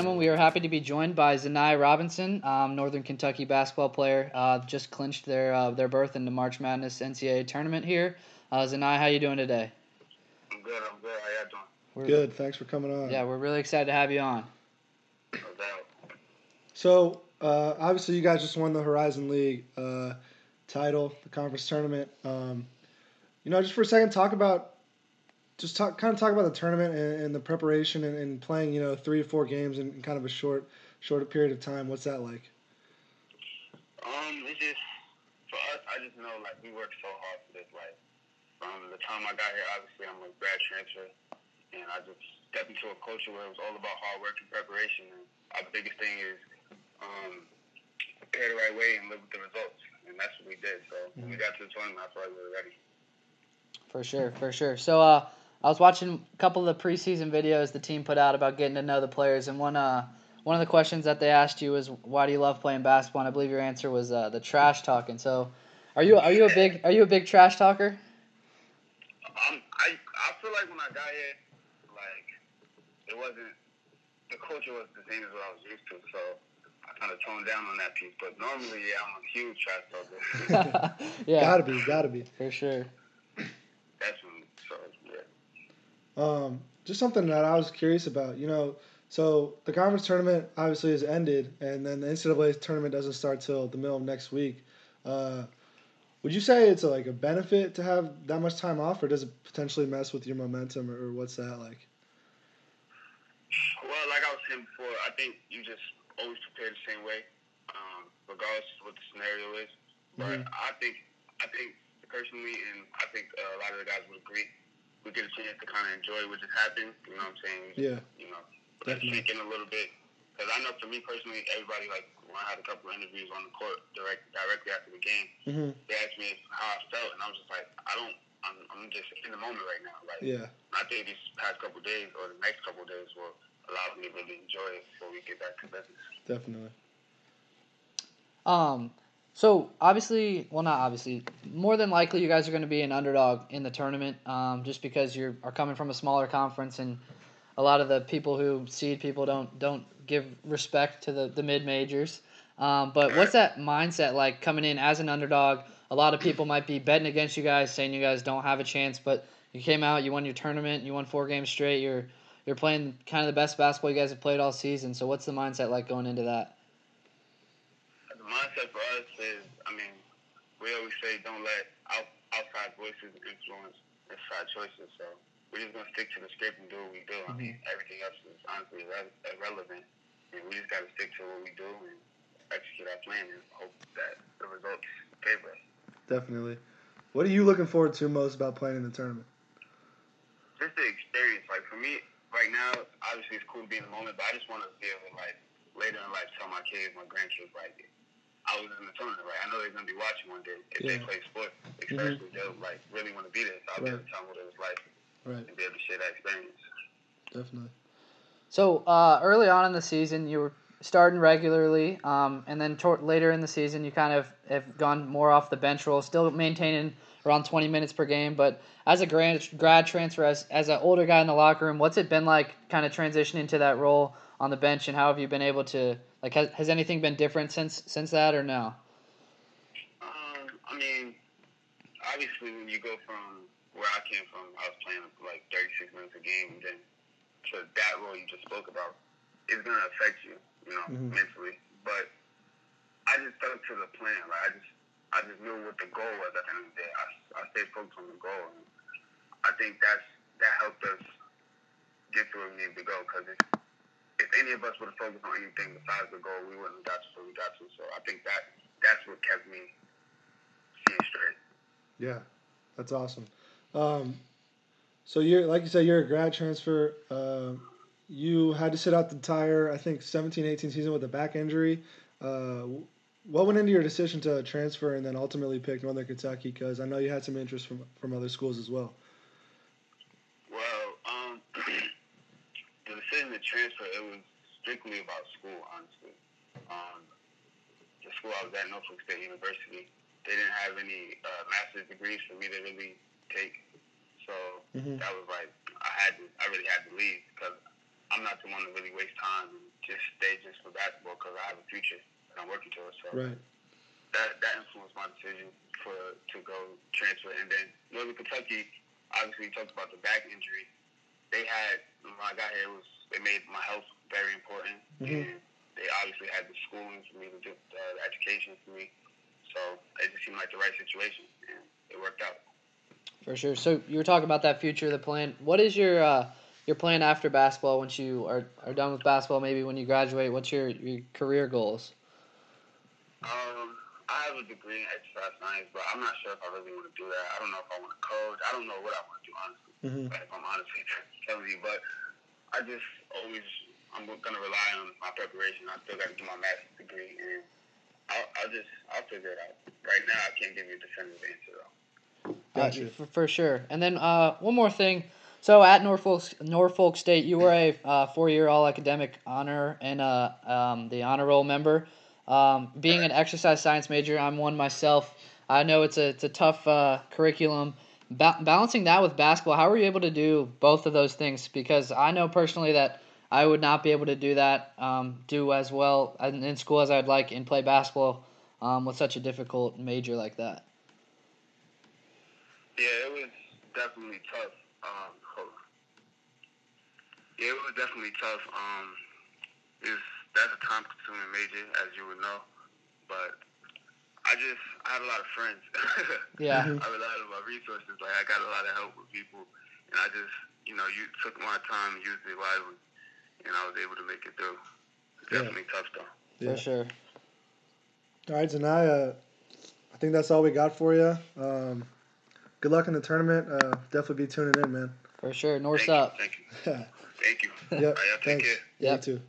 are happy to be joined by Zaynah Robinson, um, Northern Kentucky basketball player. Uh, just clinched their uh, their berth in the March Madness NCAA tournament here. Uh, Zaynah, how you doing today? I'm good. I'm good. How y'all doing? We're, good. Thanks for coming on. Yeah, we're really excited to have you on. No doubt. So uh, obviously, you guys just won the Horizon League uh, title, the conference tournament. Um, you know, just for a second, talk about just talk kind of talk about the tournament and, and the preparation and, and, playing. You know, three or four games in, in kind of a short short period of time. What's that like? Um, it's just for us. I just know like we worked so hard for this. Like from the time I got here, obviously I'm a grad transfer, and I just stepped into a culture where it was all about hard work and preparation. And our biggest thing is um, prepare the right way and live with the results, and that's what we did. So mm-hmm. when we got to the tournament, I felt like we were ready. For sure, for sure. So uh, I was watching a couple of the preseason videos the team put out about getting to know the players, and one uh, one of the questions that they asked you was, "Why do you love playing basketball?" And I believe your answer was uh, the trash talking. So, are you are you a big are you a big trash talker? Um, I I feel like when I got here, like it wasn't the culture was the same as what I was used to, so I kind of toned down on that piece. But normally, yeah, I'm a huge trash talker. yeah, gotta be, gotta be for sure. Definitely. So yeah. Um, just something that I was curious about. You know, so the conference tournament obviously has ended, and then the NCAA tournament doesn't start till the middle of next week. Uh, would you say it's a, like a benefit to have that much time off, or does it potentially mess with your momentum, or, what's that like? Well, like I was saying before, I think you just always prepare the same way, um, regardless of what the scenario is. But mm-hmm. I think, I think personally, and I think uh, a lot of the guys would agree, we get a chance to kind of enjoy what just happened. You know what I'm saying? Yeah. You know, let it in a little bit. Because I know for me personally, everybody like when I had a couple of interviews on the court direct, directly after the game, mm-hmm. they asked me how I felt, and I was just like, I don't. I'm, I'm just in the moment right now. Like, yeah. I think these past couple of days or the next couple of days will allow me to really enjoy it before we get back to business. Definitely. Um. So obviously, well, not obviously. More than likely, you guys are going to be an underdog in the tournament, um, just because you are coming from a smaller conference, and a lot of the people who seed people don't don't give respect to the, the mid majors. Um, but what's that mindset like coming in as an underdog? A lot of people might be betting against you guys, saying you guys don't have a chance. But you came out, you won your tournament, you won four games straight. You're you're playing kind of the best basketball you guys have played all season. So what's the mindset like going into that? The mindset for us is, I mean, we always say don't let out, outside voices influence inside choices. So we're just gonna stick to the script and do what we do. I mean, mm-hmm. everything else is honestly irrelevant, and we just gotta stick to what we do and execute our plan and hope that the results favor us. Definitely. What are you looking forward to most about playing in the tournament? Just the experience. Like for me, right now, obviously it's cool to be in the moment, but I just want to be able to like later in life tell my kids, my grandkids, like I was in the tournament, right? I know they're gonna be watching one day if yeah. they play sports, especially mm-hmm. they'll like really want to be there. So I'll right. be able to tell them what it was like right. and be able to share that experience. Definitely. So uh, early on in the season, you were starting regularly, um, and then tor- later in the season, you kind of have gone more off the bench role, still maintaining around 20 minutes per game. But as a grad, grad transfer, as, as an older guy in the locker room, what's it been like kind of transitioning to that role on the bench, and how have you been able to like? Has, has anything been different since since that, or no? Um, I mean, obviously, when you go from where I came from, I was playing like 36 minutes a game, and then to that role you just spoke about, it's gonna affect you, you know, mm-hmm. mentally. But I just stuck to the plan. Like I just, I just knew what the goal was at the end of the day. I, I stayed focused on the goal, and I think that's that helped us get to where we needed to go. Because if, if any of us would have focused on anything besides the goal, we wouldn't have got to where we got to. So I think that that's what kept me seeing straight. Yeah, that's awesome. Um, so you're like you said, you're a grad transfer. Uh, you had to sit out the entire, I think, 17, 18 season with a back injury. Uh, what went into your decision to transfer and then ultimately pick Northern Kentucky? Because I know you had some interest from from other schools as well. Well, um, the decision to transfer it was strictly about school, honestly. Um, the school I was at, Norfolk State University, they didn't have any uh, master's degrees for me to really take. So mm-hmm. that was like I had to, I really had to leave because I'm not the one to really waste time and just stay just for basketball because I have a future that I'm working towards. So Right. that that influenced my decision for to go transfer. And then Northern Kentucky, obviously, you talked about the back injury. They had when I got here, it was they made my health very important, Mhm. and they obviously had the schooling for me, the, uh, the education for me. So it just seemed like the right situation, and it worked out. For sure. So you were talking about that future, the plan. What is your uh, your plan after basketball? Once you are, are done with basketball, maybe when you graduate, what's your, your career goals? Um, I have a degree in exercise science, but I'm not sure if I really want to do that. I don't know if I want to coach. I don't know what I want to do, honestly. hmm If I'm honestly telling you, but I just always I'm gonna rely on my preparation. I still got to do my master's degree, and I'll, I'll just I'll figure it out. Right now, I can't give you a definitive answer though. Gotcha. Uh, for, for sure. And then uh, one more thing. So at Norfolk Norfolk State, you were a uh, four-year All-Academic honor and uh, um, the honor roll member. Um, being an exercise science major, I'm one myself. I know it's a it's a tough uh, curriculum. Ba- balancing that with basketball, how were you able to do both of those things? Because I know personally that I would not be able to do that, um, do as well in in school as I'd like, and play basketball um, with such a difficult major like that. Yeah, it was definitely tough. Um. Yeah, it was definitely tough. Um, that's a time-consuming major, as you would know, but I just I had a lot of friends. Yeah. I relied on my resources. Like I got a lot of help with people, and I just you know you took my time, and used it wisely, and I was able to make it through. Yeah. Definitely tough though. Yeah. For sure. All right, Zaynah, uh, I think that's all we got for you. Um, good luck in the tournament. Uh, definitely be tuning in, man. For sure. North Thank up. you. Thank you. yeah, Thank you. Yep, All right, take thanks. care. Yep. You too.